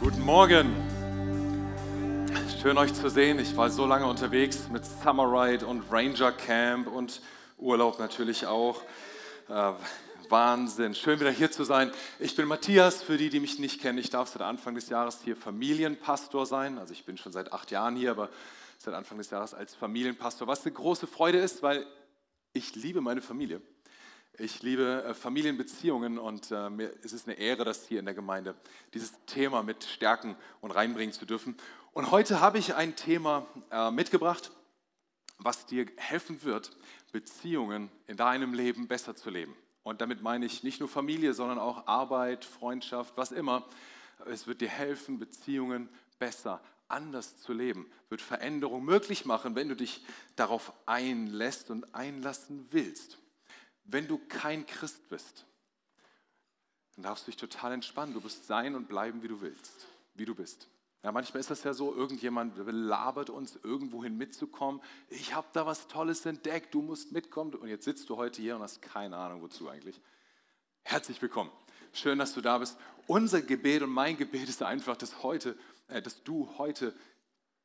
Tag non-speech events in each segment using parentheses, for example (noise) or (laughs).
Guten Morgen. Schön euch zu sehen. Ich war so lange unterwegs mit Summer Ride und Ranger Camp und Urlaub natürlich auch. Äh, Wahnsinn. Schön wieder hier zu sein. Ich bin Matthias, für die, die mich nicht kennen. Ich darf seit Anfang des Jahres hier Familienpastor sein. Also ich bin schon seit acht Jahren hier, aber seit Anfang des Jahres als Familienpastor. Was eine große Freude ist, weil ich liebe meine Familie. Ich liebe äh, Familienbeziehungen und äh, mir ist es eine Ehre, das hier in der Gemeinde dieses Thema mit stärken und reinbringen zu dürfen. Und heute habe ich ein Thema äh, mitgebracht, was dir helfen wird, Beziehungen in deinem Leben besser zu leben. Und damit meine ich nicht nur Familie, sondern auch Arbeit, Freundschaft, was immer. Es wird dir helfen, Beziehungen besser, anders zu leben, wird Veränderung möglich machen, wenn du dich darauf einlässt und einlassen willst. Wenn du kein Christ bist, dann darfst du dich total entspannen. Du wirst sein und bleiben, wie du willst, wie du bist. Ja, manchmal ist das ja so, irgendjemand labert uns, irgendwohin mitzukommen. Ich habe da was Tolles entdeckt, du musst mitkommen. Und jetzt sitzt du heute hier und hast keine Ahnung, wozu eigentlich. Herzlich willkommen. Schön, dass du da bist. Unser Gebet und mein Gebet ist einfach, dass, heute, äh, dass du heute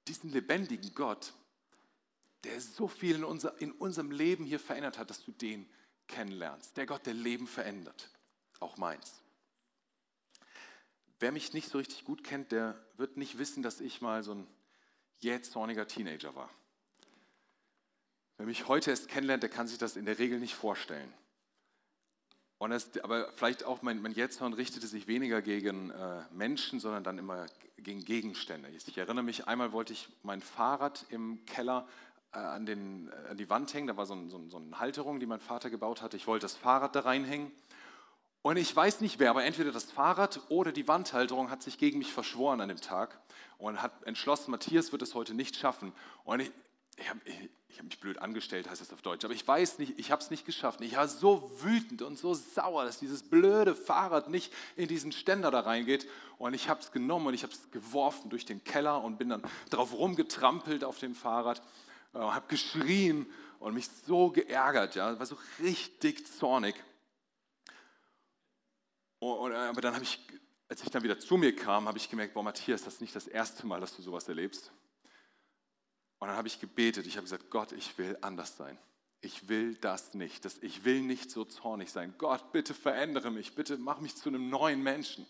diesen lebendigen Gott, der so viel in, unser, in unserem Leben hier verändert hat, dass du den kennenlernst. Der Gott, der Leben verändert. Auch meins. Wer mich nicht so richtig gut kennt, der wird nicht wissen, dass ich mal so ein jähzorniger Teenager war. Wer mich heute erst kennenlernt, der kann sich das in der Regel nicht vorstellen. Und das, aber vielleicht auch mein, mein Jähzorn richtete sich weniger gegen äh, Menschen, sondern dann immer gegen Gegenstände. Ich erinnere mich, einmal wollte ich mein Fahrrad im Keller an, den, äh, an die Wand hängen. Da war so, ein, so, ein, so eine Halterung, die mein Vater gebaut hatte. Ich wollte das Fahrrad da reinhängen. Und ich weiß nicht wer, aber entweder das Fahrrad oder die Wandhalterung hat sich gegen mich verschworen an dem Tag und hat entschlossen, Matthias wird es heute nicht schaffen. Und ich, ich habe hab mich blöd angestellt, heißt das auf Deutsch, aber ich weiß nicht, ich habe es nicht geschafft. Ich war so wütend und so sauer, dass dieses blöde Fahrrad nicht in diesen Ständer da reingeht. Und ich habe es genommen und ich habe es geworfen durch den Keller und bin dann drauf rumgetrampelt auf dem Fahrrad, äh, habe geschrien und mich so geärgert, ja, war so richtig zornig. Und, äh, aber dann habe ich, als ich dann wieder zu mir kam, habe ich gemerkt, boah Matthias, das ist nicht das erste Mal, dass du sowas erlebst. Und dann habe ich gebetet, ich habe gesagt, Gott, ich will anders sein. Ich will das nicht. Das, ich will nicht so zornig sein. Gott, bitte verändere mich. Bitte mach mich zu einem neuen Menschen.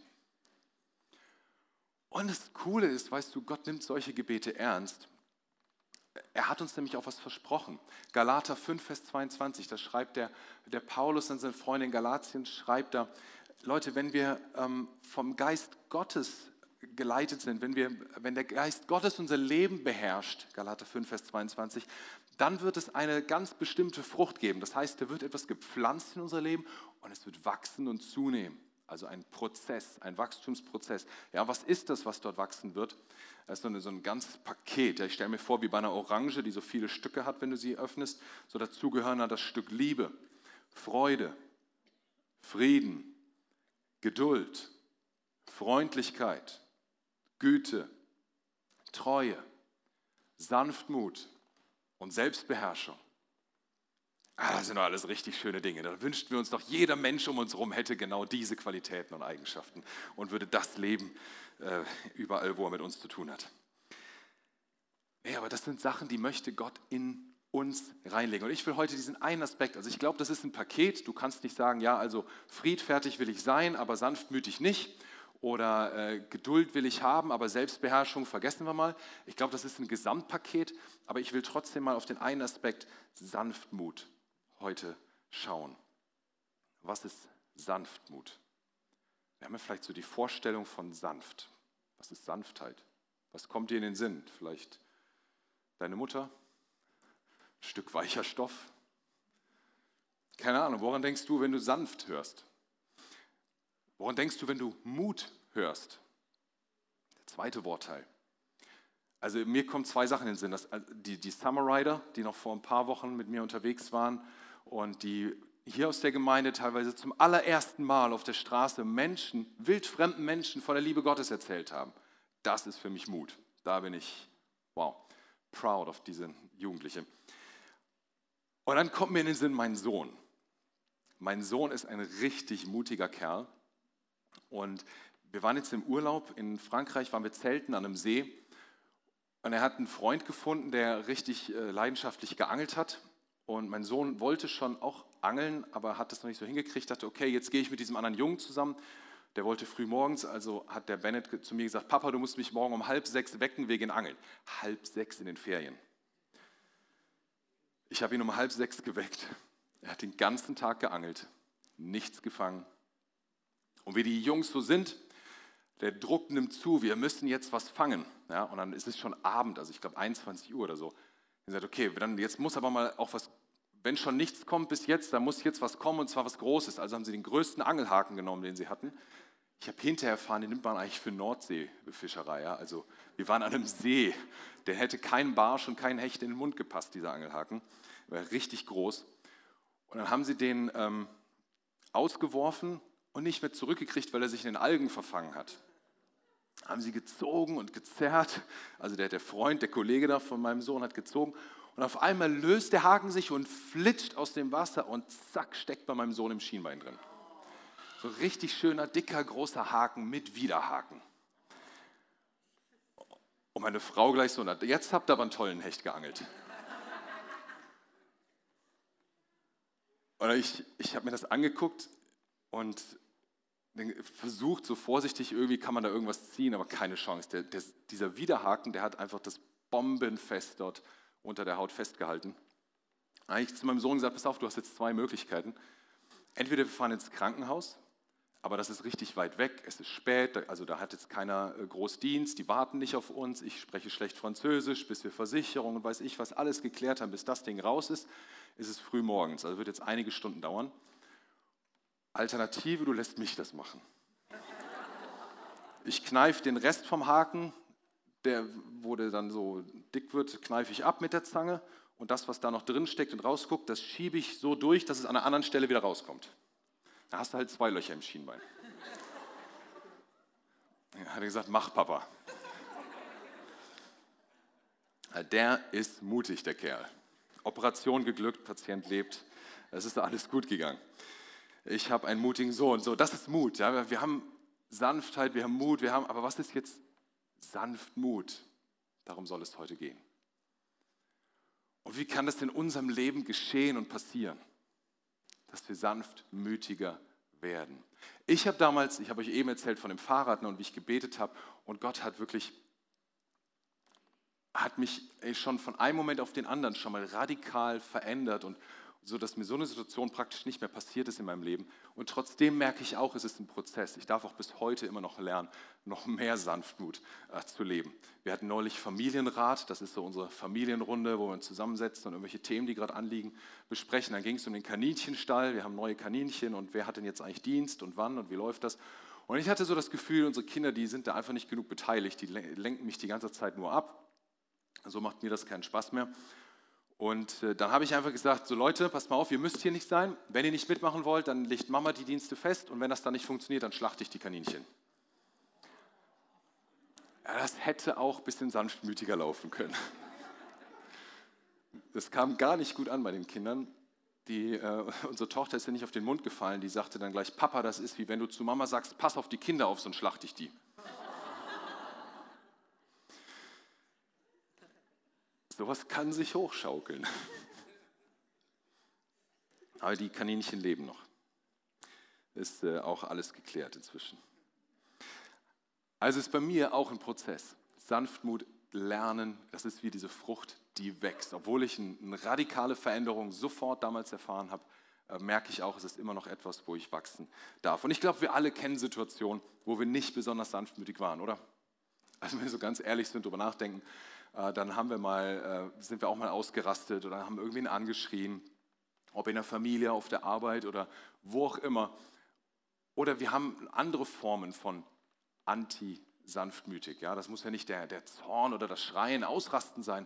Und das Coole ist, weißt du, Gott nimmt solche Gebete ernst. Er hat uns nämlich auch was versprochen. Galater 5, Vers 22, da schreibt der, der Paulus an seine Freunde in Galatien, schreibt da, Leute, wenn wir ähm, vom Geist Gottes geleitet sind, wenn, wir, wenn der Geist Gottes unser Leben beherrscht, Galater 5, Vers 22, dann wird es eine ganz bestimmte Frucht geben. Das heißt, da wird etwas gepflanzt in unser Leben und es wird wachsen und zunehmen. Also ein Prozess, ein Wachstumsprozess. Ja, was ist das, was dort wachsen wird? Das ist so, eine, so ein ganzes Paket. Ich stelle mir vor, wie bei einer Orange, die so viele Stücke hat, wenn du sie öffnest. So dazu gehören dann das Stück Liebe, Freude, Frieden, Geduld, Freundlichkeit, Güte, Treue, Sanftmut und Selbstbeherrschung. Ah, das sind doch alles richtig schöne Dinge. Da wünschten wir uns doch, jeder Mensch um uns herum hätte genau diese Qualitäten und Eigenschaften und würde das leben äh, überall, wo er mit uns zu tun hat. Nee, aber das sind Sachen, die möchte Gott in uns reinlegen. Und ich will heute diesen einen Aspekt, also ich glaube, das ist ein Paket. Du kannst nicht sagen, ja, also friedfertig will ich sein, aber sanftmütig nicht. Oder äh, Geduld will ich haben, aber Selbstbeherrschung vergessen wir mal. Ich glaube, das ist ein Gesamtpaket, aber ich will trotzdem mal auf den einen Aspekt Sanftmut heute schauen. Was ist Sanftmut? Wir haben ja vielleicht so die Vorstellung von sanft. Was ist Sanftheit? Was kommt dir in den Sinn? Vielleicht deine Mutter, Stück weicher Stoff. Keine Ahnung, woran denkst du, wenn du sanft hörst? Woran denkst du, wenn du Mut hörst? Der zweite Wortteil. Also mir kommen zwei Sachen in den Sinn. Das, also die, die Summer Rider, die noch vor ein paar Wochen mit mir unterwegs waren und die hier aus der Gemeinde teilweise zum allerersten Mal auf der Straße Menschen, wildfremden Menschen von der Liebe Gottes erzählt haben. Das ist für mich Mut. Da bin ich, wow, proud of diese Jugendliche. Und dann kommt mir in den Sinn mein Sohn. Mein Sohn ist ein richtig mutiger Kerl. Und wir waren jetzt im Urlaub in Frankreich, waren wir zelten an einem See und er hat einen Freund gefunden, der richtig äh, leidenschaftlich geangelt hat. Und mein Sohn wollte schon auch angeln, aber hat das noch nicht so hingekriegt. Dachte, okay, jetzt gehe ich mit diesem anderen Jungen zusammen. Der wollte früh morgens, also hat der Bennett zu mir gesagt: Papa, du musst mich morgen um halb sechs wecken wegen Angeln. Halb sechs in den Ferien. Ich habe ihn um halb sechs geweckt. Er hat den ganzen Tag geangelt, nichts gefangen. Und wie die Jungs so sind, der Druck nimmt zu, wir müssen jetzt was fangen. Ja, und dann ist es schon Abend, also ich glaube 21 Uhr oder so. Er sagt, okay, dann jetzt muss aber mal auch was, wenn schon nichts kommt bis jetzt, dann muss jetzt was kommen und zwar was Großes. Also haben sie den größten Angelhaken genommen, den sie hatten. Ich habe hinterher erfahren, den nimmt man eigentlich für Nordseefischerei. Ja? Also wir waren an einem See, der hätte kein Barsch und kein Hecht in den Mund gepasst, dieser Angelhaken. Der war richtig groß. Und dann haben sie den ähm, ausgeworfen und nicht mehr zurückgekriegt, weil er sich in den Algen verfangen hat haben sie gezogen und gezerrt. Also der, der Freund, der Kollege da von meinem Sohn hat gezogen. Und auf einmal löst der Haken sich und flitscht aus dem Wasser und zack, steckt bei meinem Sohn im Schienbein drin. So richtig schöner, dicker, großer Haken mit Widerhaken. Und meine Frau gleich so, jetzt habt ihr aber einen tollen Hecht geangelt. Und ich, ich habe mir das angeguckt und versucht, so vorsichtig, irgendwie kann man da irgendwas ziehen, aber keine Chance. Der, der, dieser Widerhaken, der hat einfach das Bombenfest dort unter der Haut festgehalten. Da habe ich zu meinem Sohn gesagt, pass auf, du hast jetzt zwei Möglichkeiten. Entweder wir fahren ins Krankenhaus, aber das ist richtig weit weg, es ist spät, also da hat jetzt keiner äh, Großdienst, die warten nicht auf uns, ich spreche schlecht Französisch, bis wir Versicherungen und weiß ich was alles geklärt haben, bis das Ding raus ist, ist es früh morgens, also wird jetzt einige Stunden dauern. Alternative, du lässt mich das machen. Ich kneife den Rest vom Haken, der, der dann so dick wird, kneife ich ab mit der Zange und das, was da noch drin steckt und rausguckt, das schiebe ich so durch, dass es an einer anderen Stelle wieder rauskommt. Da hast du halt zwei Löcher im Schienbein. Er hat gesagt, mach Papa. Der ist mutig, der Kerl. Operation geglückt, Patient lebt. Es ist alles gut gegangen ich habe einen mutigen Sohn. So, das ist Mut. Ja? Wir haben Sanftheit, wir haben Mut, wir haben, aber was ist jetzt Sanftmut? Darum soll es heute gehen. Und wie kann das in unserem Leben geschehen und passieren, dass wir sanftmütiger werden? Ich habe damals, ich habe euch eben erzählt von dem Fahrrad und wie ich gebetet habe und Gott hat wirklich hat mich schon von einem Moment auf den anderen schon mal radikal verändert und, so dass mir so eine Situation praktisch nicht mehr passiert ist in meinem Leben. Und trotzdem merke ich auch, es ist ein Prozess. Ich darf auch bis heute immer noch lernen, noch mehr Sanftmut äh, zu leben. Wir hatten neulich Familienrat, das ist so unsere Familienrunde, wo wir uns zusammensetzen und irgendwelche Themen, die gerade anliegen, besprechen. Dann ging es um den Kaninchenstall, wir haben neue Kaninchen und wer hat denn jetzt eigentlich Dienst und wann und wie läuft das? Und ich hatte so das Gefühl, unsere Kinder, die sind da einfach nicht genug beteiligt, die lenken mich die ganze Zeit nur ab. So macht mir das keinen Spaß mehr. Und äh, dann habe ich einfach gesagt, so Leute, passt mal auf, ihr müsst hier nicht sein. Wenn ihr nicht mitmachen wollt, dann legt Mama die Dienste fest und wenn das dann nicht funktioniert, dann schlachte ich die Kaninchen. Ja, das hätte auch ein bisschen sanftmütiger laufen können. Das kam gar nicht gut an bei den Kindern. Die, äh, unsere Tochter ist ja nicht auf den Mund gefallen, die sagte dann gleich, Papa, das ist wie wenn du zu Mama sagst, pass auf die Kinder auf, sonst schlachte ich die. Sowas kann sich hochschaukeln. (laughs) Aber die Kaninchen leben noch. Ist äh, auch alles geklärt inzwischen. Also ist bei mir auch ein Prozess. Sanftmut lernen, das ist wie diese Frucht, die wächst. Obwohl ich eine radikale Veränderung sofort damals erfahren habe, äh, merke ich auch, es ist immer noch etwas, wo ich wachsen darf. Und ich glaube, wir alle kennen Situationen, wo wir nicht besonders sanftmütig waren, oder? Also wenn wir so ganz ehrlich sind, darüber nachdenken, dann haben wir mal, äh, sind wir auch mal ausgerastet oder haben irgendwen angeschrien, ob in der Familie, auf der Arbeit oder wo auch immer. Oder wir haben andere Formen von anti-sanftmütig. Ja? Das muss ja nicht der, der Zorn oder das Schreien, Ausrasten sein.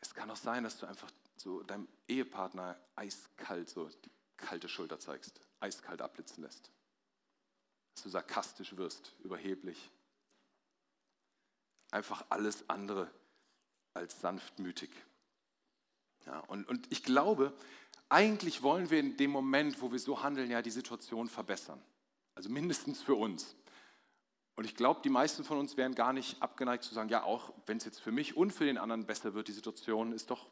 Es kann auch sein, dass du einfach so deinem Ehepartner eiskalt so die kalte Schulter zeigst, eiskalt abblitzen lässt. Dass du sarkastisch wirst, überheblich. Einfach alles andere als sanftmütig. Ja, und, und ich glaube, eigentlich wollen wir in dem Moment, wo wir so handeln, ja die Situation verbessern. Also mindestens für uns. Und ich glaube, die meisten von uns wären gar nicht abgeneigt zu sagen, ja, auch wenn es jetzt für mich und für den anderen besser wird, die Situation ist doch,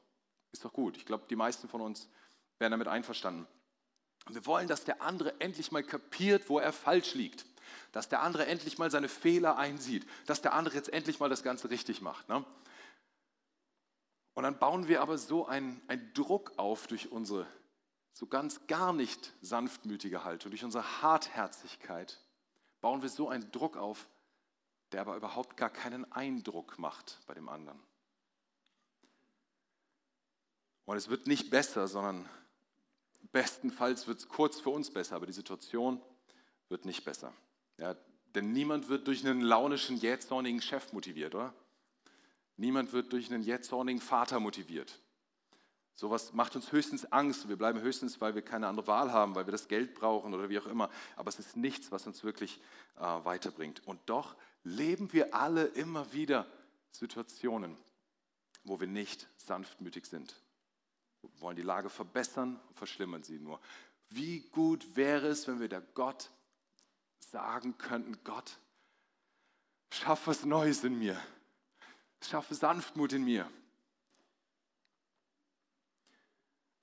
ist doch gut. Ich glaube, die meisten von uns wären damit einverstanden. wir wollen, dass der andere endlich mal kapiert, wo er falsch liegt. Dass der andere endlich mal seine Fehler einsieht. Dass der andere jetzt endlich mal das Ganze richtig macht. Ne? Und dann bauen wir aber so einen, Druck auf durch unsere so ganz gar nicht sanftmütige Haltung, durch unsere Hartherzigkeit, bauen wir so einen Druck auf, der aber überhaupt gar keinen Eindruck macht bei dem anderen. Und es wird nicht besser, sondern bestenfalls wird es kurz für uns besser, aber die Situation wird nicht besser. Ja, denn niemand wird durch einen launischen, jähzornigen Chef motiviert, oder? Niemand wird durch einen jähzornigen Vater motiviert. Sowas macht uns höchstens Angst. Wir bleiben höchstens, weil wir keine andere Wahl haben, weil wir das Geld brauchen oder wie auch immer. Aber es ist nichts, was uns wirklich äh, weiterbringt. Und doch leben wir alle immer wieder Situationen, wo wir nicht sanftmütig sind. Wir wollen die Lage verbessern, verschlimmern sie nur. Wie gut wäre es, wenn wir der Gott sagen könnten, Gott, schaff was Neues in mir. Schaffe Sanftmut in mir.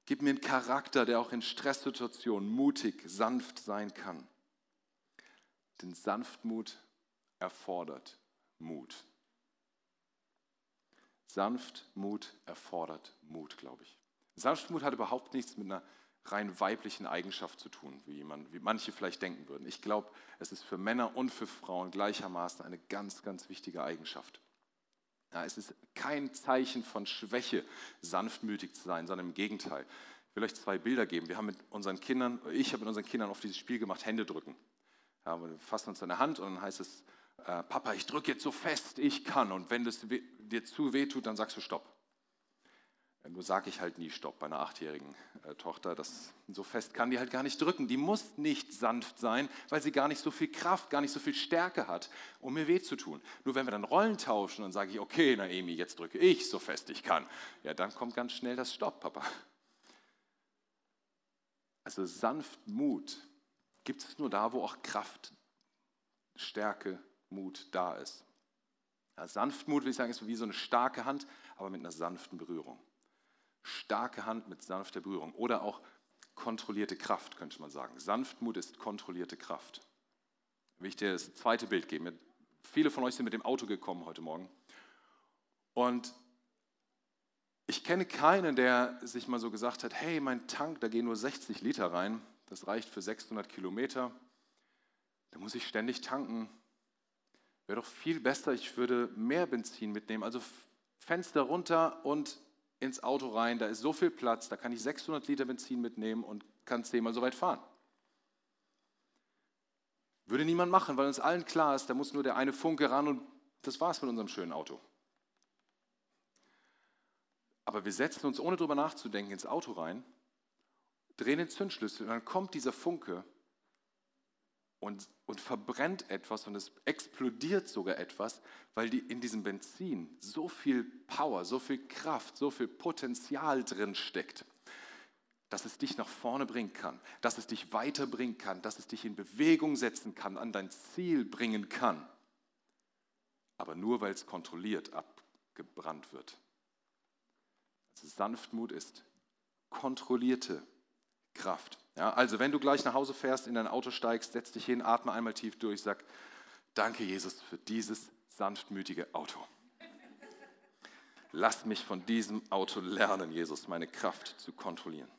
Gib mir einen Charakter, der auch in Stresssituationen mutig, sanft sein kann. Denn Sanftmut erfordert Mut. Sanftmut erfordert Mut, glaube ich. Sanftmut hat überhaupt nichts mit einer rein weiblichen Eigenschaft zu tun, wie, man, wie manche vielleicht denken würden. Ich glaube, es ist für Männer und für Frauen gleichermaßen eine ganz, ganz wichtige Eigenschaft. Ja, es ist kein Zeichen von Schwäche, sanftmütig zu sein, sondern im Gegenteil. Ich will euch zwei Bilder geben. Wir haben mit unseren Kindern, ich habe mit unseren Kindern auf dieses Spiel gemacht, Hände drücken. Ja, wir fassen uns in der Hand und dann heißt es, äh, Papa, ich drücke jetzt so fest ich kann und wenn das dir zu weh tut, dann sagst du Stopp. Nur sage ich halt nie Stopp bei einer achtjährigen äh, Tochter. Das, so fest kann die halt gar nicht drücken. Die muss nicht sanft sein, weil sie gar nicht so viel Kraft, gar nicht so viel Stärke hat, um mir weh zu tun. Nur wenn wir dann Rollen tauschen, dann sage ich, okay, Naemi, jetzt drücke ich so fest ich kann. Ja, dann kommt ganz schnell das Stopp, Papa. Also Sanftmut gibt es nur da, wo auch Kraft, Stärke, Mut da ist. Ja, Sanftmut, würde ich sagen, ist wie so eine starke Hand, aber mit einer sanften Berührung. Starke Hand mit sanfter Berührung oder auch kontrollierte Kraft, könnte man sagen. Sanftmut ist kontrollierte Kraft. Will ich dir das zweite Bild geben. Viele von euch sind mit dem Auto gekommen heute Morgen. Und ich kenne keinen, der sich mal so gesagt hat, hey, mein Tank, da gehen nur 60 Liter rein, das reicht für 600 Kilometer, da muss ich ständig tanken. Wäre doch viel besser, ich würde mehr Benzin mitnehmen. Also Fenster runter und ins Auto rein, da ist so viel Platz, da kann ich 600 Liter Benzin mitnehmen und kann zehnmal so weit fahren. Würde niemand machen, weil uns allen klar ist, da muss nur der eine Funke ran und das war's mit unserem schönen Auto. Aber wir setzen uns, ohne darüber nachzudenken, ins Auto rein, drehen den Zündschlüssel und dann kommt dieser Funke und, und verbrennt etwas und es explodiert sogar etwas, weil die, in diesem Benzin so viel Power, so viel Kraft, so viel Potenzial drin steckt, dass es dich nach vorne bringen kann, dass es dich weiterbringen kann, dass es dich in Bewegung setzen kann, an dein Ziel bringen kann. Aber nur weil es kontrolliert abgebrannt wird. Also Sanftmut ist kontrollierte Kraft. Ja, also wenn du gleich nach Hause fährst, in dein Auto steigst, setz dich hin, atme einmal tief durch, sag, danke Jesus für dieses sanftmütige Auto. Lass mich von diesem Auto lernen, Jesus, meine Kraft zu kontrollieren.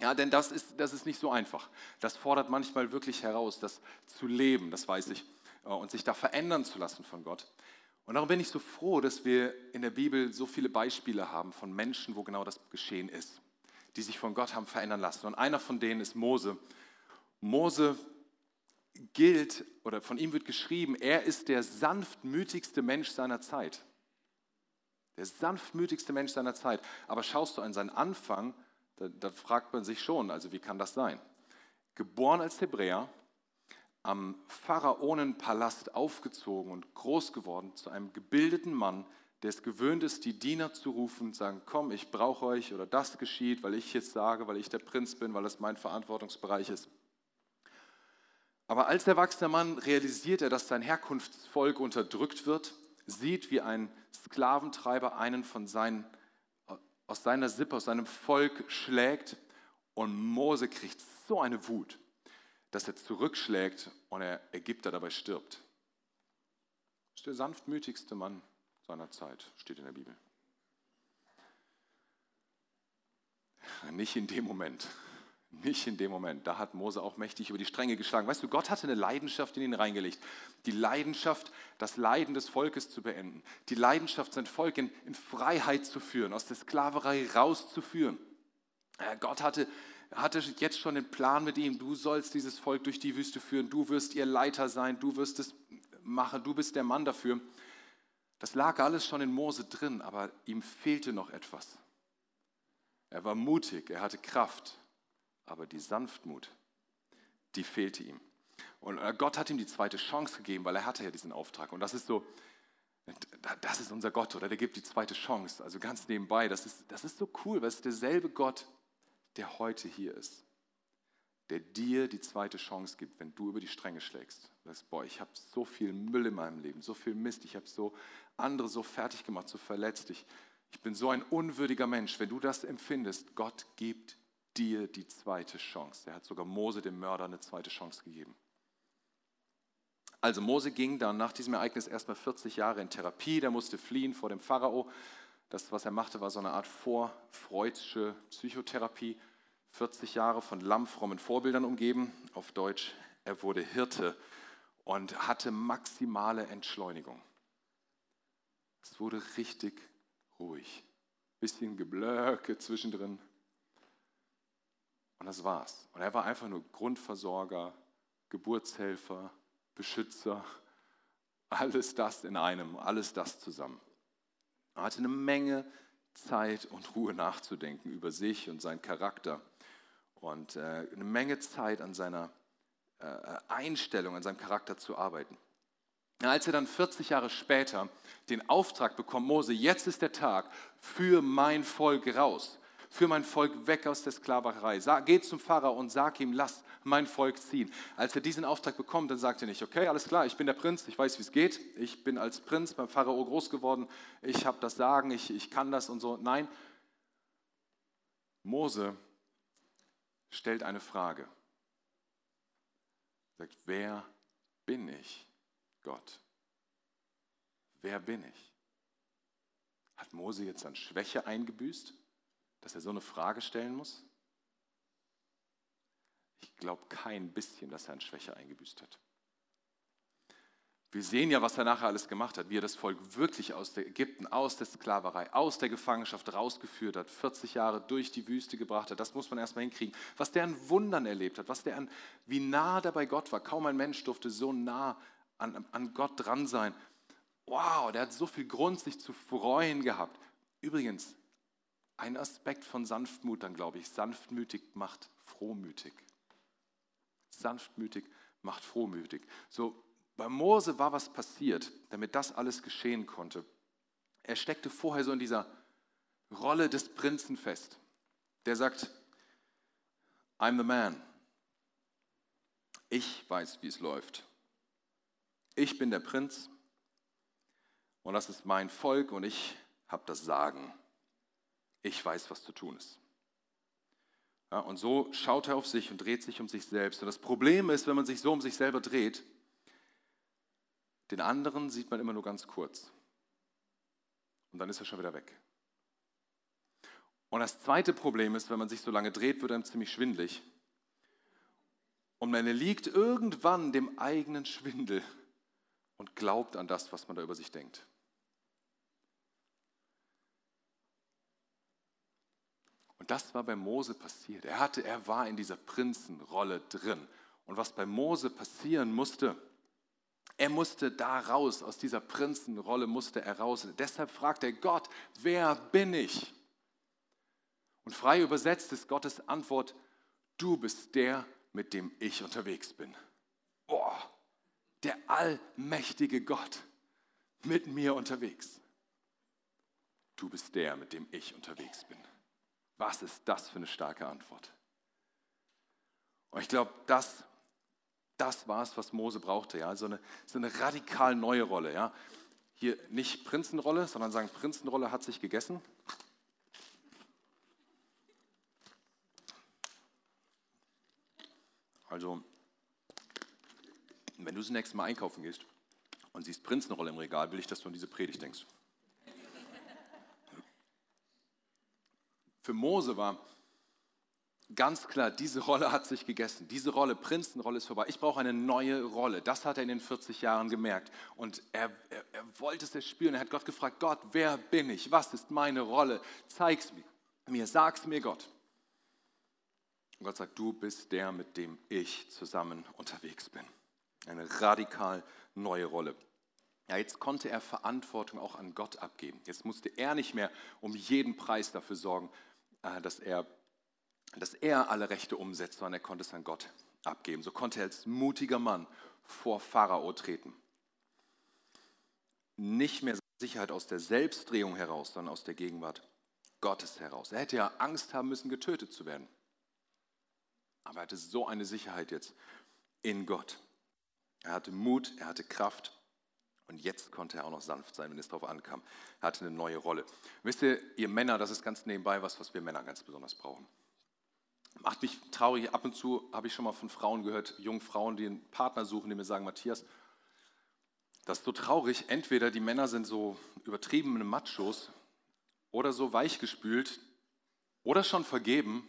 Ja, denn das ist, das ist nicht so einfach. Das fordert manchmal wirklich heraus, das zu leben, das weiß ich, äh, und sich da verändern zu lassen von Gott. Und darum bin ich so froh, dass wir in der Bibel so viele Beispiele haben von Menschen, wo genau das geschehen ist die sich von Gott haben verändern lassen. Und einer von denen ist Mose. Mose gilt, oder von ihm wird geschrieben, er ist der sanftmütigste Mensch seiner Zeit. Der sanftmütigste Mensch seiner Zeit. Aber schaust du an seinen Anfang, da, da fragt man sich schon, also wie kann das sein? Geboren als Hebräer, am Pharaonenpalast aufgezogen und groß geworden zu einem gebildeten Mann, der es gewöhnt ist, die Diener zu rufen und sagen, komm, ich brauche euch oder das geschieht, weil ich jetzt sage, weil ich der Prinz bin, weil es mein Verantwortungsbereich ist. Aber als erwachsener Mann realisiert er, dass sein Herkunftsvolk unterdrückt wird, sieht, wie ein Sklaventreiber einen von seinen, aus seiner Sippe, aus seinem Volk schlägt und Mose kriegt so eine Wut, dass er zurückschlägt und der Ägypter dabei stirbt. Das ist der sanftmütigste Mann seiner Zeit, steht in der Bibel. Nicht in dem Moment. Nicht in dem Moment. Da hat Mose auch mächtig über die Stränge geschlagen. Weißt du, Gott hatte eine Leidenschaft in ihn reingelegt. Die Leidenschaft, das Leiden des Volkes zu beenden. Die Leidenschaft, sein Volk in, in Freiheit zu führen, aus der Sklaverei rauszuführen. Gott hatte, hatte jetzt schon den Plan mit ihm. Du sollst dieses Volk durch die Wüste führen. Du wirst ihr Leiter sein. Du wirst es machen. Du bist der Mann dafür. Das lag alles schon in Mose drin, aber ihm fehlte noch etwas. Er war mutig, er hatte Kraft, aber die Sanftmut, die fehlte ihm. Und äh, Gott hat ihm die zweite Chance gegeben, weil er hatte ja diesen Auftrag. Und das ist so, das ist unser Gott, oder? Der gibt die zweite Chance. Also ganz nebenbei, das ist, das ist so cool, weil es derselbe Gott, der heute hier ist. Der dir die zweite Chance gibt, wenn du über die Stränge schlägst. Sagst, boah, ich habe so viel Müll in meinem Leben, so viel Mist, ich habe so andere so fertig gemacht, so verletzt. Ich, ich bin so ein unwürdiger Mensch. Wenn du das empfindest, Gott gibt dir die zweite Chance. Er hat sogar Mose, dem Mörder, eine zweite Chance gegeben. Also Mose ging dann nach diesem Ereignis erstmal 40 Jahre in Therapie, der musste fliehen vor dem Pharao. Das, was er machte, war so eine Art vorfreudsche Psychotherapie. 40 Jahre von lammfrommen Vorbildern umgeben. Auf Deutsch, er wurde Hirte und hatte maximale Entschleunigung. Es wurde richtig ruhig. Bisschen Geblöcke zwischendrin. Und das war's. Und er war einfach nur Grundversorger, Geburtshelfer, Beschützer, alles das in einem, alles das zusammen. Er hatte eine Menge Zeit und Ruhe nachzudenken über sich und seinen Charakter und äh, eine Menge Zeit an seiner äh, Einstellung, an seinem Charakter zu arbeiten. Als er dann 40 Jahre später den Auftrag bekommt, Mose, jetzt ist der Tag, für mein Volk raus führ mein Volk weg aus der Sklaverei. Geh zum Pharao und sag ihm, lass mein Volk ziehen. Als er diesen Auftrag bekommt, dann sagt er nicht, okay, alles klar, ich bin der Prinz, ich weiß, wie es geht. Ich bin als Prinz beim Pharao groß geworden, ich habe das Sagen, ich, ich kann das und so. Nein, Mose stellt eine Frage. Sagt, wer bin ich, Gott? Wer bin ich? Hat Mose jetzt an Schwäche eingebüßt? dass er so eine Frage stellen muss? Ich glaube kein bisschen, dass er an Schwäche eingebüßt hat. Wir sehen ja, was er nachher alles gemacht hat, wie er das Volk wirklich aus Ägypten, aus der Sklaverei, aus der Gefangenschaft rausgeführt hat, 40 Jahre durch die Wüste gebracht hat. Das muss man erstmal hinkriegen. Was der an Wundern erlebt hat, was der an, wie nah der bei Gott war. Kaum ein Mensch durfte so nah an, an Gott dran sein. Wow, der hat so viel Grund, sich zu freuen gehabt. Übrigens, ein Aspekt von Sanftmut dann, glaube ich. Sanftmütig macht frohmütig. Sanftmütig macht frohmütig. So, bei Mose war was passiert, damit das alles geschehen konnte. Er steckte vorher so in dieser Rolle des Prinzen fest. Der sagt, I'm the man. Ich weiß, wie es läuft. Ich bin der Prinz und das ist mein Volk und ich habe das Sagen ich weiß, was zu tun ist. Ja, und so schaut er auf sich und dreht sich um sich selbst. Und das Problem ist, wenn man sich so um sich selber dreht, den anderen sieht man immer nur ganz kurz. Und dann ist er schon wieder weg. Und das zweite Problem ist, wenn man sich so lange dreht, wird einem ziemlich schwindlig. Und man liegt irgendwann dem eigenen Schwindel und glaubt an das, was man da über sich denkt. Und das war bei Mose passiert. Er, hatte, er war in dieser Prinzenrolle drin. Und was bei Mose passieren musste, er musste da raus, aus dieser Prinzenrolle musste er raus. Deshalb fragt er Gott, wer bin ich? Und frei übersetzt ist Gottes Antwort, du bist der, mit dem ich unterwegs bin. Boah, der allmächtige Gott mit mir unterwegs. Du bist der, mit dem ich unterwegs bin. Was ist das für eine starke Antwort? Und ich glaube, das, das war es, was Mose brauchte. Ja? So, eine, so eine radikal neue Rolle. Ja? Hier nicht Prinzenrolle, sondern sagen, Prinzenrolle hat sich gegessen. Also, wenn du das nächste Mal einkaufen gehst und siehst Prinzenrolle im Regal, will ich, dass du an diese Predigt denkst. Für Mose war ganz klar, diese Rolle hat sich gegessen. Diese Rolle, Prinzenrolle ist vorbei. Ich brauche eine neue Rolle. Das hat er in den 40 Jahren gemerkt. Und er, er, er wollte es spüren. Er hat Gott gefragt, Gott, wer bin ich? Was ist meine Rolle? Zeig's mir, sag's mir, Gott. Und Gott sagt, du bist der, mit dem ich zusammen unterwegs bin. Eine radikal neue Rolle. Ja, jetzt konnte er Verantwortung auch an Gott abgeben. Jetzt musste er nicht mehr um jeden Preis dafür sorgen, äh, dass er, dass er alle Rechte umsetzt, sondern er konnte es an Gott abgeben. So konnte er als mutiger Mann vor Pharao treten. Nicht mehr Sicherheit aus der Selbstdrehung heraus, sondern aus der Gegenwart Gottes heraus. Er hätte ja Angst haben müssen, getötet zu werden. Aber er hatte so eine Sicherheit jetzt in Gott. Er hatte Mut, er hatte Kraft und jetzt konnte er auch noch sanft sein, wenn es darauf ankam. Er hatte eine neue Rolle. Wisst ihr, ihr Männer, das ist ganz nebenbei was, was wir Männer ganz besonders brauchen. Macht mich traurig, ab und zu habe ich schon mal von Frauen gehört, jungen Frauen, die einen Partner suchen, die mir sagen, Matthias, das ist so traurig, entweder die Männer sind so übertriebene Machos oder so weichgespült oder schon vergeben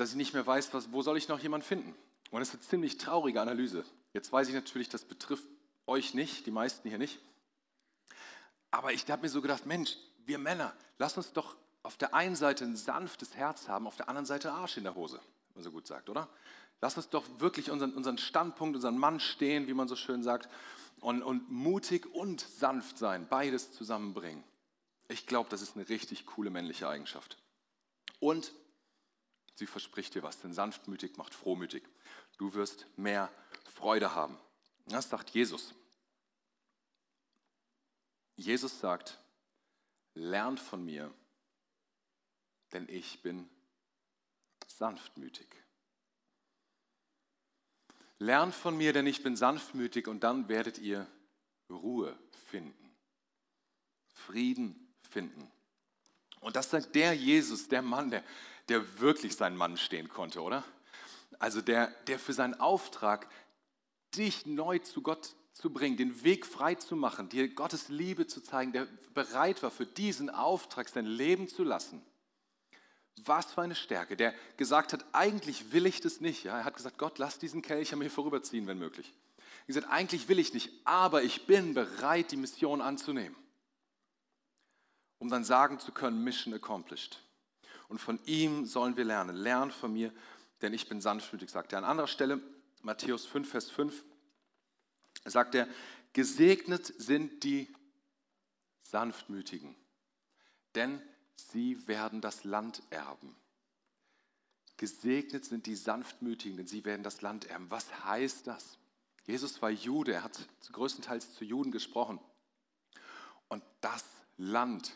dass ich nicht mehr weiß, was, wo soll ich noch jemanden finden. Und das ist eine ziemlich traurige Analyse. Jetzt weiß ich natürlich, das betrifft euch nicht, die meisten hier nicht. Aber ich habe mir so gedacht, Mensch, wir Männer, lass uns doch auf der einen Seite ein sanftes Herz haben, auf der anderen Seite Arsch in der Hose, wie man so gut sagt, oder? Lass uns doch wirklich unseren, unseren Standpunkt, unseren Mann stehen, wie man so schön sagt, und, und mutig und sanft sein, beides zusammenbringen. Ich glaube, das ist eine richtig coole männliche Eigenschaft. Und Sie verspricht dir was, denn sanftmütig macht frohmütig. Du wirst mehr Freude haben. Das sagt Jesus. Jesus sagt, lernt von mir, denn ich bin sanftmütig. Lernt von mir, denn ich bin sanftmütig und dann werdet ihr Ruhe finden, Frieden finden. Und das sagt der Jesus, der Mann, der, der wirklich sein Mann stehen konnte, oder? Also der, der für seinen Auftrag, dich neu zu Gott zu bringen, den Weg frei zu machen, dir Gottes Liebe zu zeigen, der bereit war, für diesen Auftrag sein Leben zu lassen. Was für eine Stärke, der gesagt hat, eigentlich will ich das nicht. Ja? Er hat gesagt, Gott, lass diesen Kelch an mir vorüberziehen, wenn möglich. Er hat gesagt, eigentlich will ich nicht, aber ich bin bereit, die Mission anzunehmen, um dann sagen zu können, Mission accomplished und von ihm sollen wir lernen. Lern von mir, denn ich bin sanftmütig, sagt er. An anderer Stelle, Matthäus 5, Vers 5, sagt er, gesegnet sind die Sanftmütigen, denn sie werden das Land erben. Gesegnet sind die Sanftmütigen, denn sie werden das Land erben. Was heißt das? Jesus war Jude, er hat größtenteils zu Juden gesprochen. Und das Land,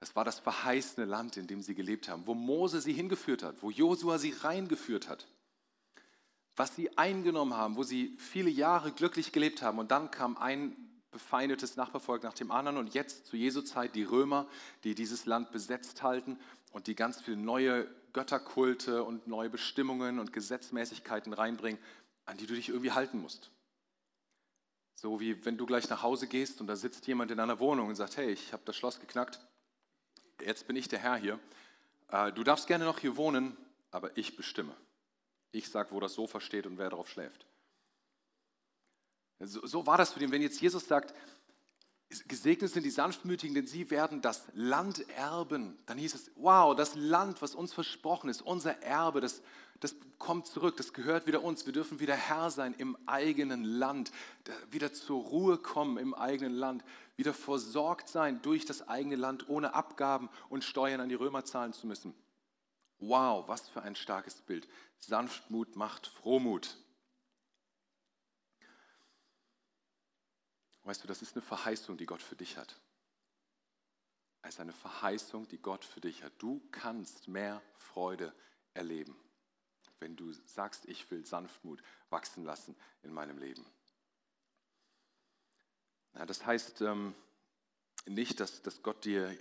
es war das verheißene Land, in dem sie gelebt haben, wo Mose sie hingeführt hat, wo Josua sie reingeführt hat, was sie eingenommen haben, wo sie viele Jahre glücklich gelebt haben. Und dann kam ein befeindetes Nachbarvolk nach dem anderen und jetzt zu Jesu Zeit die Römer, die dieses Land besetzt halten und die ganz viele neue Götterkulte und neue Bestimmungen und Gesetzmäßigkeiten reinbringen, an die du dich irgendwie halten musst. So wie wenn du gleich nach Hause gehst und da sitzt jemand in einer Wohnung und sagt, hey, ich habe das Schloss geknackt, jetzt bin ich der Herr hier. Äh, du darfst gerne noch hier wohnen, aber ich bestimme. Ich sage, wo das Sofa steht und wer darauf schläft. So, so war das für den. Wenn jetzt Jesus sagt, gesegnet sind die Sanftmütigen, denn sie werden das Land erben, dann hieß es, wow, das Land, was uns versprochen ist, unser Erbe, das, das kommt zurück, das gehört wieder uns. Wir dürfen wieder Herr sein im eigenen Land, wieder zur Ruhe kommen im eigenen Land, wieder versorgt sein durch das eigene Land, ohne Abgaben und Steuern an die Römer zahlen zu müssen. Wow, was für ein starkes Bild. Sanftmut macht Frohmut. Weißt du, das ist eine Verheißung, die Gott für dich hat. Es ist eine Verheißung, die Gott für dich hat. Du kannst mehr Freude erleben wenn du sagst, ich will Sanftmut wachsen lassen in meinem Leben. Ja, das heißt ähm, nicht, dass, dass Gott dir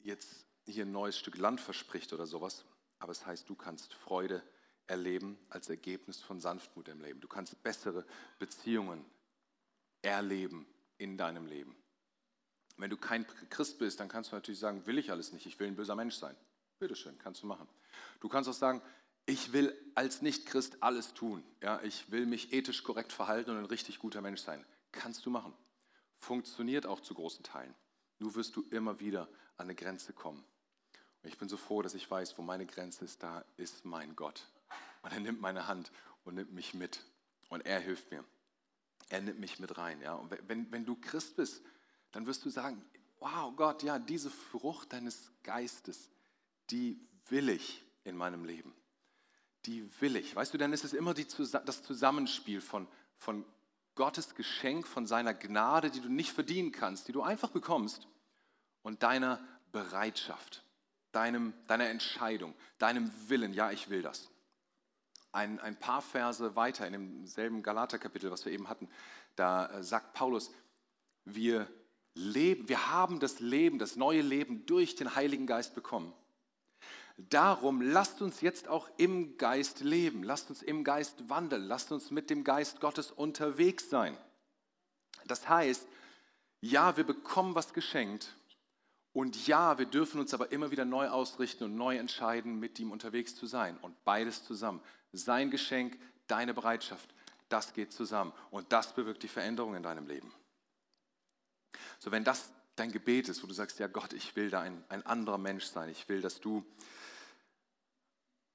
jetzt hier ein neues Stück Land verspricht oder sowas, aber es heißt, du kannst Freude erleben als Ergebnis von Sanftmut im Leben. Du kannst bessere Beziehungen erleben in deinem Leben. Wenn du kein Christ bist, dann kannst du natürlich sagen, will ich alles nicht, ich will ein böser Mensch sein. Bitteschön, kannst du machen. Du kannst auch sagen, ich will als Nicht-Christ alles tun. Ja, ich will mich ethisch korrekt verhalten und ein richtig guter Mensch sein. Kannst du machen. Funktioniert auch zu großen Teilen. Nur wirst du immer wieder an eine Grenze kommen. Und ich bin so froh, dass ich weiß, wo meine Grenze ist, da ist mein Gott. Und er nimmt meine Hand und nimmt mich mit. Und er hilft mir. Er nimmt mich mit rein. Ja? Und wenn, wenn du Christ bist, dann wirst du sagen, wow Gott, ja, diese Frucht deines Geistes, die will ich in meinem Leben. Die will ich. Weißt du, dann ist es immer die, das Zusammenspiel von, von Gottes Geschenk, von seiner Gnade, die du nicht verdienen kannst, die du einfach bekommst, und deiner Bereitschaft, deinem, deiner Entscheidung, deinem Willen, ja, ich will das. Ein, ein paar Verse weiter in demselben Galaterkapitel, was wir eben hatten, da äh, sagt Paulus, wir leben, wir haben das Leben, das neue Leben durch den Heiligen Geist bekommen. Darum lasst uns jetzt auch im Geist leben, lasst uns im Geist wandeln, lasst uns mit dem Geist Gottes unterwegs sein. Das heißt, ja, wir bekommen was geschenkt und ja, wir dürfen uns aber immer wieder neu ausrichten und neu entscheiden, mit ihm unterwegs zu sein. Und beides zusammen. Sein Geschenk, deine Bereitschaft, das geht zusammen. Und das bewirkt die Veränderung in deinem Leben. So, wenn das dein Gebet ist, wo du sagst, ja Gott, ich will da ein, ein anderer Mensch sein, ich will, dass du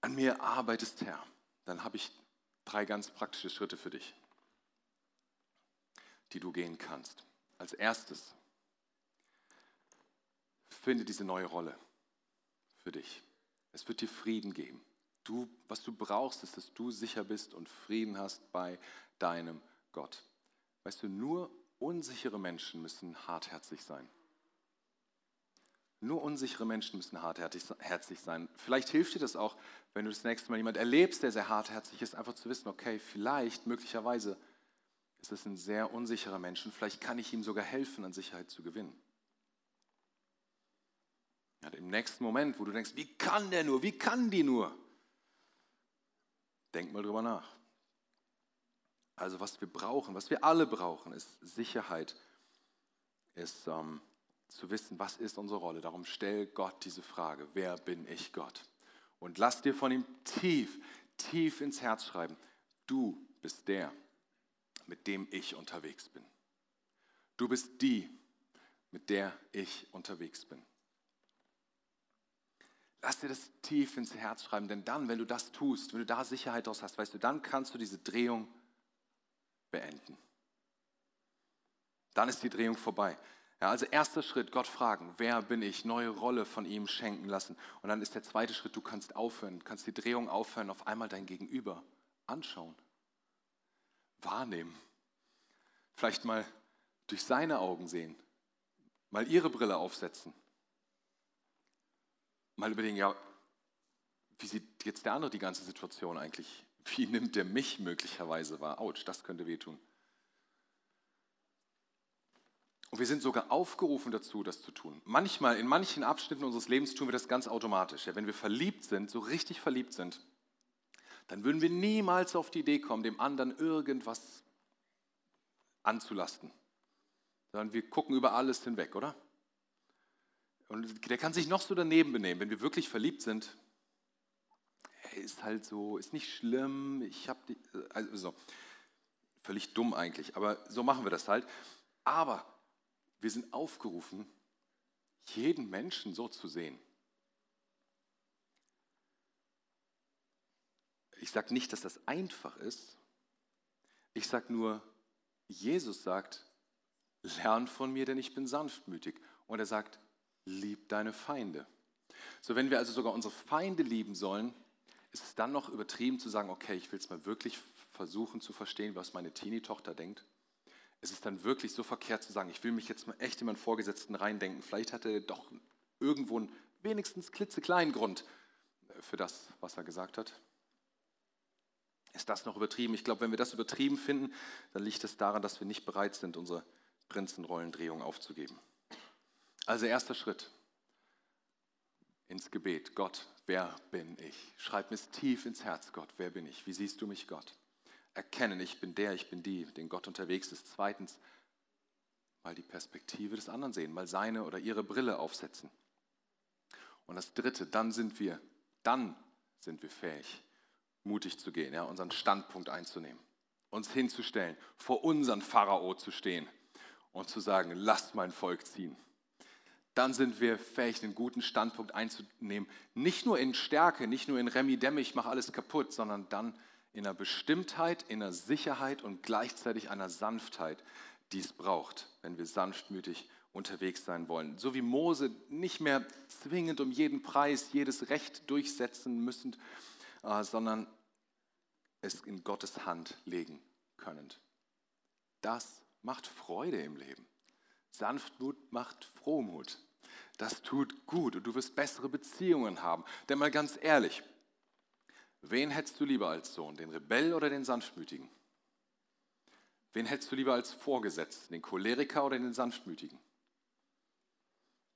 an mir arbeitest, Herr, dann habe ich drei ganz praktische Schritte für dich, die du gehen kannst. Als erstes, finde diese neue Rolle für dich. Es wird dir Frieden geben. Du, was du brauchst, ist, dass du sicher bist und Frieden hast bei deinem Gott. Weißt du, nur unsichere Menschen müssen hartherzig sein. Nur unsichere Menschen müssen hartherzig sein. Vielleicht hilft dir das auch, wenn du das nächste Mal jemand erlebst, der sehr hartherzig ist, einfach zu wissen, okay, vielleicht, möglicherweise ist es ein sehr unsicherer Mensch und vielleicht kann ich ihm sogar helfen, an Sicherheit zu gewinnen. Ja, Im nächsten Moment, wo du denkst, wie kann der nur, wie kann die nur? Denk mal drüber nach. Also was wir brauchen, was wir alle brauchen, ist Sicherheit, ist ähm, zu wissen, was ist unsere Rolle. Darum stell Gott diese Frage, wer bin ich Gott? Und lass dir von ihm tief, tief ins Herz schreiben, du bist der, mit dem ich unterwegs bin. Du bist die, mit der ich unterwegs bin. Lass dir das tief ins Herz schreiben, denn dann, wenn du das tust, wenn du da Sicherheit draus hast, weißt du, dann kannst du diese Drehung beenden. Dann ist die Drehung vorbei. Ja, also erster Schritt, Gott fragen, wer bin ich, neue Rolle von ihm schenken lassen. Und dann ist der zweite Schritt, du kannst aufhören, kannst die Drehung aufhören, auf einmal dein Gegenüber anschauen, wahrnehmen. Vielleicht mal durch seine Augen sehen, mal ihre Brille aufsetzen mal überlegen, ja, wie sieht jetzt der andere die ganze Situation eigentlich? Wie nimmt der mich möglicherweise wahr? Autsch, das könnte wehtun. Und wir sind sogar aufgerufen dazu, das zu tun. Manchmal, in manchen Abschnitten unseres Lebens tun wir das ganz automatisch. Ja, wenn wir verliebt sind, so richtig verliebt sind, dann würden wir niemals auf die Idee kommen, dem anderen irgendwas anzulasten. Sondern wir gucken über alles hinweg, oder? Und der kann sich noch so daneben benehmen, wenn wir wirklich verliebt sind. Er ist halt so, ist nicht schlimm, ich habe also völlig dumm eigentlich, aber so machen wir das halt. Aber wir sind aufgerufen, jeden Menschen so zu sehen. Ich sage nicht, dass das einfach ist. Ich sage nur, Jesus sagt, lern von mir, denn ich bin sanftmütig. Und er sagt, lieb deine Feinde. So, wenn wir also sogar unsere Feinde lieben sollen, ist es dann noch übertrieben zu sagen, okay, ich will es mal wirklich versuchen zu verstehen, was meine Teenie-Tochter denkt? Ist es dann wirklich so verkehrt zu sagen, ich will mich jetzt mal echt in meinen Vorgesetzten reindenken? Vielleicht hat er doch irgendwo einen wenigstens klitzekleinen Grund für das, was er gesagt hat. Ist das noch übertrieben? Ich glaube, wenn wir das übertrieben finden, dann liegt es daran, dass wir nicht bereit sind, unsere Prinzenrollendrehung aufzugeben. Also erster Schritt ins Gebet. Gott, wer bin ich? Schreib mir es tief ins Herz, Gott, wer bin ich? Wie siehst du mich, Gott? Erkennen, ich bin der, ich bin die, den Gott unterwegs ist. Zweitens, mal die Perspektive des anderen sehen, mal seine oder ihre Brille aufsetzen. Und das Dritte, dann sind wir, dann sind wir fähig, mutig zu gehen, ja, unseren Standpunkt einzunehmen, uns hinzustellen, vor unseren Pharao zu stehen und zu sagen, lasst mein Volk ziehen. Dann sind wir fähig, einen guten Standpunkt einzunehmen. Nicht nur in Stärke, nicht nur in Remi Demme, ich mache alles kaputt, sondern dann in einer Bestimmtheit, in einer Sicherheit und gleichzeitig einer Sanftheit, die es braucht, wenn wir sanftmütig unterwegs sein wollen. So wie Mose nicht mehr zwingend um jeden Preis jedes Recht durchsetzen müssen, äh, sondern es in Gottes Hand legen können. Das macht Freude im Leben. Sanftmut macht Frohmut. Das tut gut und du wirst bessere Beziehungen haben. Denn mal ganz ehrlich, wen hättest du lieber als Sohn, den Rebell oder den Sanftmütigen? Wen hättest du lieber als Vorgesetzten, den Choleriker oder den Sanftmütigen?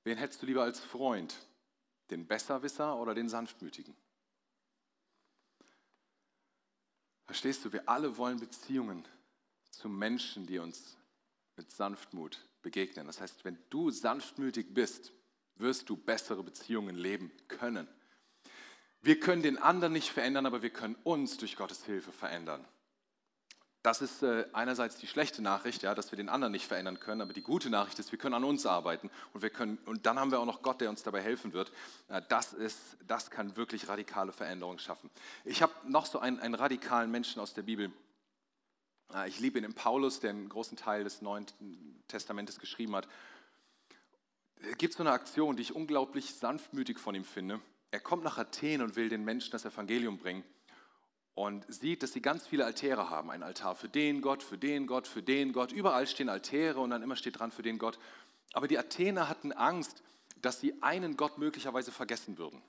Wen hättest du lieber als Freund, den Besserwisser oder den Sanftmütigen? Verstehst du, wir alle wollen Beziehungen zu Menschen, die uns mit Sanftmut begegnen. Das heißt, wenn du sanftmütig bist, wirst du bessere Beziehungen leben können. Wir können den anderen nicht verändern, aber wir können uns durch Gottes Hilfe verändern. Das ist äh, einerseits die schlechte Nachricht, ja, dass wir den anderen nicht verändern können, aber die gute Nachricht ist, wir können an uns arbeiten und, wir können, und dann haben wir auch noch Gott, der uns dabei helfen wird. Äh, das, ist, das kann wirklich radikale Veränderungen schaffen. Ich habe noch so einen, einen radikalen Menschen aus der Bibel. Äh, ich liebe ihn im Paulus, der einen großen Teil des Neuen Testamentes geschrieben hat. Es gibt so eine Aktion, die ich unglaublich sanftmütig von ihm finde. Er kommt nach Athen und will den Menschen das Evangelium bringen und sieht, dass sie ganz viele Altäre haben. Ein Altar für den Gott, für den Gott, für den Gott. Überall stehen Altäre und dann immer steht dran für den Gott. Aber die Athener hatten Angst, dass sie einen Gott möglicherweise vergessen würden.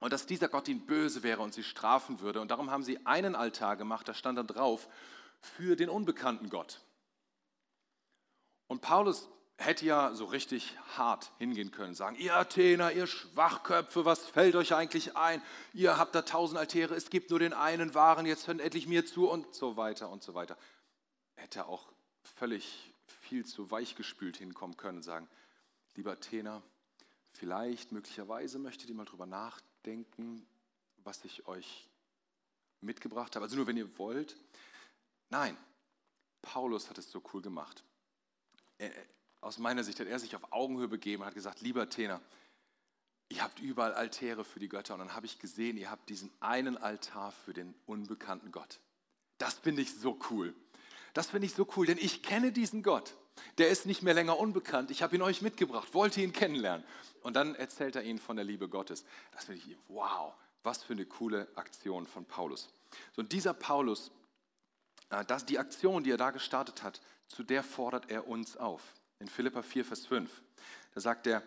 Und dass dieser Gott ihnen böse wäre und sie strafen würde. Und darum haben sie einen Altar gemacht, da stand dann drauf, für den unbekannten Gott. Und Paulus hätte ja so richtig hart hingehen können, sagen, ihr Athener, ihr Schwachköpfe, was fällt euch eigentlich ein? Ihr habt da tausend Altäre, es gibt nur den einen wahren, jetzt hört endlich mir zu und so weiter und so weiter. Hätte auch völlig viel zu weichgespült hinkommen können und sagen, lieber Athener, vielleicht, möglicherweise möchtet ihr mal drüber nachdenken, was ich euch mitgebracht habe. Also nur wenn ihr wollt. Nein, Paulus hat es so cool gemacht. Er, aus meiner Sicht hat er sich auf Augenhöhe begeben und hat gesagt, lieber Athener, ihr habt überall Altäre für die Götter und dann habe ich gesehen, ihr habt diesen einen Altar für den unbekannten Gott. Das finde ich so cool. Das finde ich so cool, denn ich kenne diesen Gott. Der ist nicht mehr länger unbekannt. Ich habe ihn euch mitgebracht, wollte ihn kennenlernen. Und dann erzählt er ihnen von der Liebe Gottes. Das finde ich, wow, was für eine coole Aktion von Paulus. So, und dieser Paulus, das, die Aktion, die er da gestartet hat, zu der fordert er uns auf in Philippa 4, Vers 5. Da sagt er,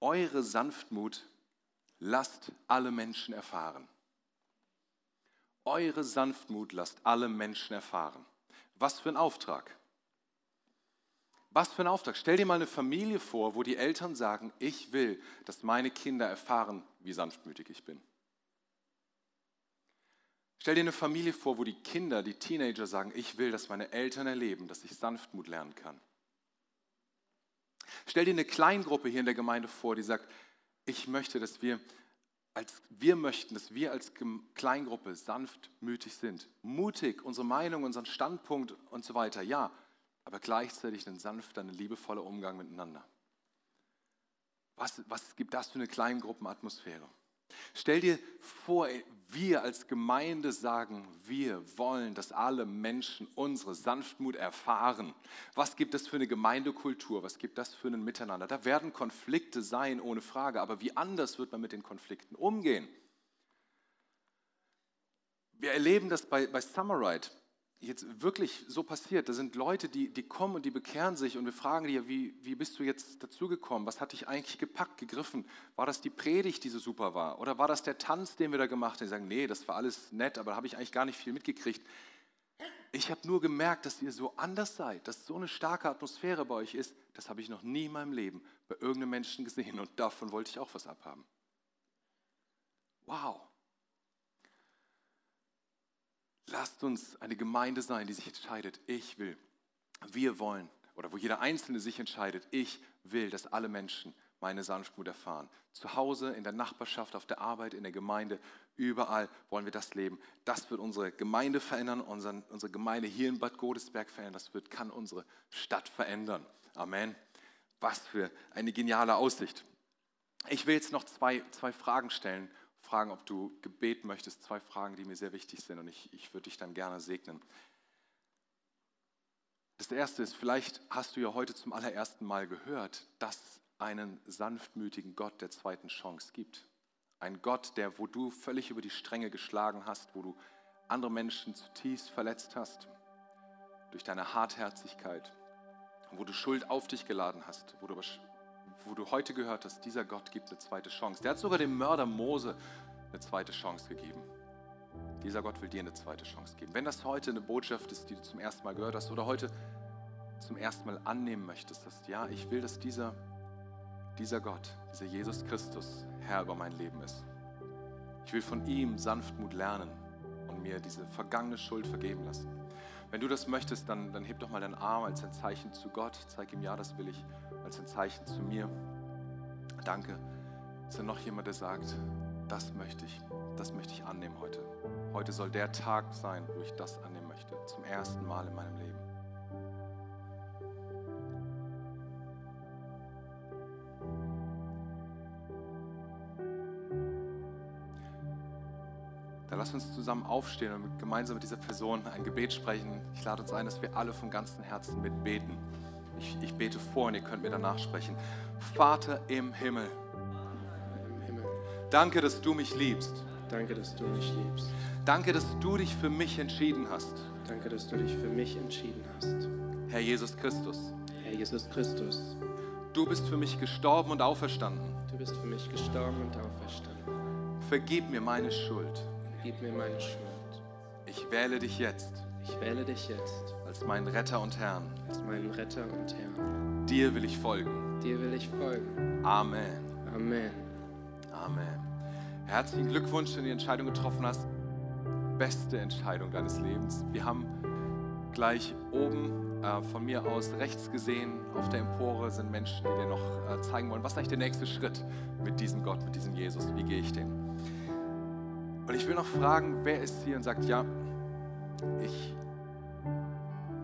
eure Sanftmut lasst alle Menschen erfahren. Eure Sanftmut lasst alle Menschen erfahren. Was für ein Auftrag. Was für ein Auftrag. Stell dir mal eine Familie vor, wo die Eltern sagen, ich will, dass meine Kinder erfahren, wie sanftmütig ich bin. Stell dir eine Familie vor, wo die Kinder, die Teenager sagen, ich will, dass meine Eltern erleben, dass ich Sanftmut lernen kann. Stell dir eine Kleingruppe hier in der Gemeinde vor, die sagt, ich möchte, dass wir als wir möchten, dass wir als Kleingruppe sanftmütig sind, mutig, unsere Meinung, unseren Standpunkt und so weiter, ja, aber gleichzeitig ein sanfter, ein liebevoller Umgang miteinander. Was, was gibt das für eine Kleingruppenatmosphäre? Stell dir vor, wir als Gemeinde sagen, wir wollen, dass alle Menschen unsere Sanftmut erfahren. Was gibt es für eine Gemeindekultur? Was gibt das für ein Miteinander? Da werden Konflikte sein, ohne Frage. Aber wie anders wird man mit den Konflikten umgehen? Wir erleben das bei, bei Summerite. Jetzt wirklich so passiert. Da sind Leute, die, die kommen und die bekehren sich und wir fragen die, wie, wie bist du jetzt dazugekommen? Was hat dich eigentlich gepackt, gegriffen? War das die Predigt, die so super war? Oder war das der Tanz, den wir da gemacht haben? Die sagen, nee, das war alles nett, aber da habe ich eigentlich gar nicht viel mitgekriegt. Ich habe nur gemerkt, dass ihr so anders seid, dass so eine starke Atmosphäre bei euch ist. Das habe ich noch nie in meinem Leben bei irgendeinem Menschen gesehen und davon wollte ich auch was abhaben. Wow. Lasst uns eine Gemeinde sein, die sich entscheidet, ich will, wir wollen, oder wo jeder Einzelne sich entscheidet, ich will, dass alle Menschen meine Sanftmut erfahren. Zu Hause, in der Nachbarschaft, auf der Arbeit, in der Gemeinde, überall wollen wir das leben. Das wird unsere Gemeinde verändern, unseren, unsere Gemeinde hier in Bad Godesberg verändern. Das wird, kann unsere Stadt verändern. Amen. Was für eine geniale Aussicht. Ich will jetzt noch zwei, zwei Fragen stellen fragen, ob du Gebet möchtest. Zwei Fragen, die mir sehr wichtig sind und ich, ich würde dich dann gerne segnen. Das erste ist, vielleicht hast du ja heute zum allerersten Mal gehört, dass es einen sanftmütigen Gott der zweiten Chance gibt. Ein Gott, der, wo du völlig über die Stränge geschlagen hast, wo du andere Menschen zutiefst verletzt hast, durch deine Hartherzigkeit, wo du Schuld auf dich geladen hast, wo du wo du heute gehört hast, dieser Gott gibt eine zweite Chance. Der hat sogar dem Mörder Mose eine zweite Chance gegeben. Dieser Gott will dir eine zweite Chance geben. Wenn das heute eine Botschaft ist, die du zum ersten Mal gehört hast oder heute zum ersten Mal annehmen möchtest, dass ja, ich will, dass dieser, dieser Gott, dieser Jesus Christus Herr über mein Leben ist. Ich will von ihm Sanftmut lernen und mir diese vergangene Schuld vergeben lassen. Wenn du das möchtest, dann, dann heb doch mal deinen Arm als ein Zeichen zu Gott. Zeig ihm, ja, das will ich, als ein Zeichen zu mir. Danke. Ist da noch jemand, der sagt, das möchte ich, das möchte ich annehmen heute. Heute soll der Tag sein, wo ich das annehmen möchte. Zum ersten Mal in meinem Leben. Dann lass uns zusammen aufstehen und gemeinsam mit dieser Person ein Gebet sprechen. Ich lade uns ein, dass wir alle vom ganzen Herzen mitbeten. Ich, ich bete vor und ihr könnt mir danach sprechen. Vater im Himmel. Im Himmel. Danke, dass du mich liebst. Danke, dass du mich liebst. Danke, dass du dich für mich entschieden hast. Danke, dass du dich für mich entschieden hast. Herr Jesus Christus. Herr Jesus Christus. Du bist für mich gestorben und auferstanden. Du bist für mich gestorben und auferstanden. Vergib mir meine Schuld. Vergib mir meine Schuld. Ich wähle dich jetzt. Ich wähle dich jetzt als meinen Retter und Herrn. Als meinen Retter und Herrn. Dir will ich folgen. Dir will ich folgen. Amen. Amen. Amen. Herzlichen Glückwunsch, wenn du die Entscheidung getroffen hast. Beste Entscheidung deines Lebens. Wir haben gleich oben äh, von mir aus rechts gesehen, auf der Empore sind Menschen, die dir noch äh, zeigen wollen, was ist eigentlich der nächste Schritt mit diesem Gott, mit diesem Jesus, wie gehe ich den? Und ich will noch fragen, wer ist hier und sagt, ja, ich,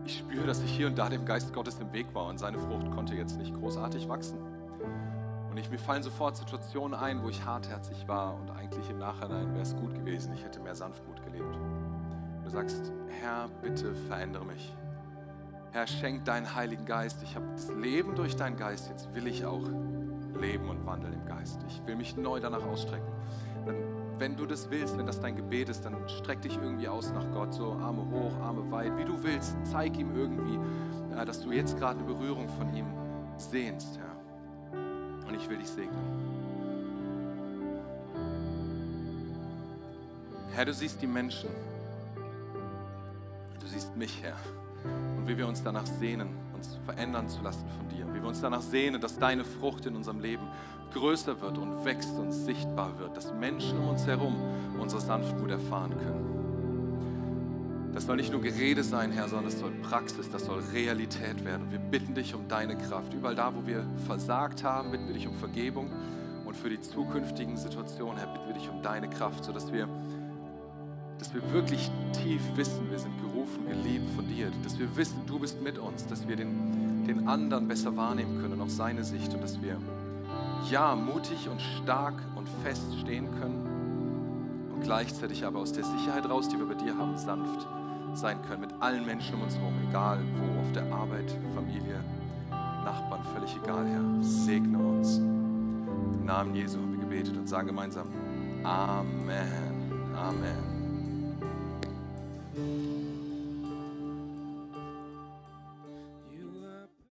ich spüre, dass ich hier und da dem Geist Gottes im Weg war und seine Frucht konnte jetzt nicht großartig wachsen. Und ich, mir fallen sofort Situationen ein, wo ich hartherzig war und eigentlich im Nachhinein wäre es gut gewesen, ich hätte mehr Sanftmut gelebt. Du sagst, Herr, bitte verändere mich. Herr, schenk deinen Heiligen Geist. Ich habe das Leben durch deinen Geist. Jetzt will ich auch leben und wandeln im Geist. Ich will mich neu danach ausstrecken. Wenn du das willst, wenn das dein Gebet ist, dann streck dich irgendwie aus nach Gott, so Arme hoch, Arme weit, wie du willst. Zeig ihm irgendwie, äh, dass du jetzt gerade eine Berührung von ihm sehnst, Herr. Und ich will dich segnen. Herr, du siehst die Menschen. Du siehst mich, Herr. Und wie wir uns danach sehnen, verändern zu lassen von dir. Wie wir uns danach sehnen, dass deine Frucht in unserem Leben größer wird und wächst und sichtbar wird, dass Menschen um uns herum unsere Sanftmut erfahren können. Das soll nicht nur Gerede sein, Herr, sondern es soll Praxis, das soll Realität werden. wir bitten dich um deine Kraft. Überall da, wo wir versagt haben, bitten wir dich um Vergebung. Und für die zukünftigen Situationen, Herr, bitten wir dich um deine Kraft, sodass wir, dass wir wirklich tief wissen, wir sind gerufen, geliebt von dir. Dass wir wissen, du bist mit uns, dass wir den, den anderen besser wahrnehmen können, auch seine Sicht. Und dass wir ja, mutig und stark und fest stehen können und gleichzeitig aber aus der Sicherheit raus, die wir bei dir haben, sanft sein können mit allen Menschen um uns herum, egal wo, auf der Arbeit, Familie, Nachbarn, völlig egal, Herr. Segne uns. Im Namen Jesu haben wir gebetet und sagen gemeinsam Amen. Amen.